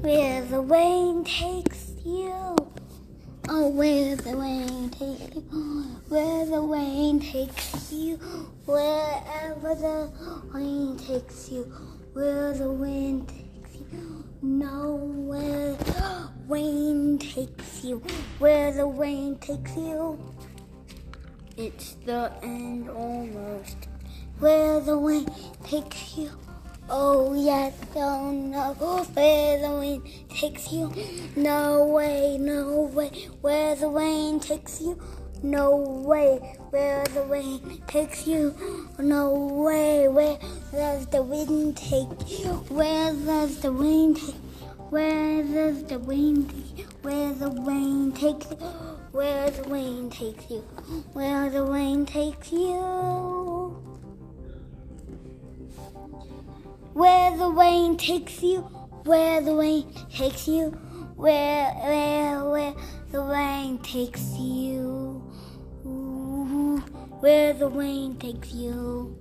where the wind takes you. Oh, where the wind takes you, where the wind takes you, wherever the wind takes you, where the wind takes you, nowhere the wind takes you, where the wind takes you. It's the end almost, where the wind takes you. Oh, yes, oh, don't know where the wind takes you. No way, no way, where the wind takes you. No way, where the wind takes you. No way, where does the wind take you? Where does the wind take Where does the wind take Where the wind takes you? Where the wind takes you? Where the wind takes you? Where the rain takes you, where the rain takes you, where, where, where the rain takes you, Ooh, where the rain takes you.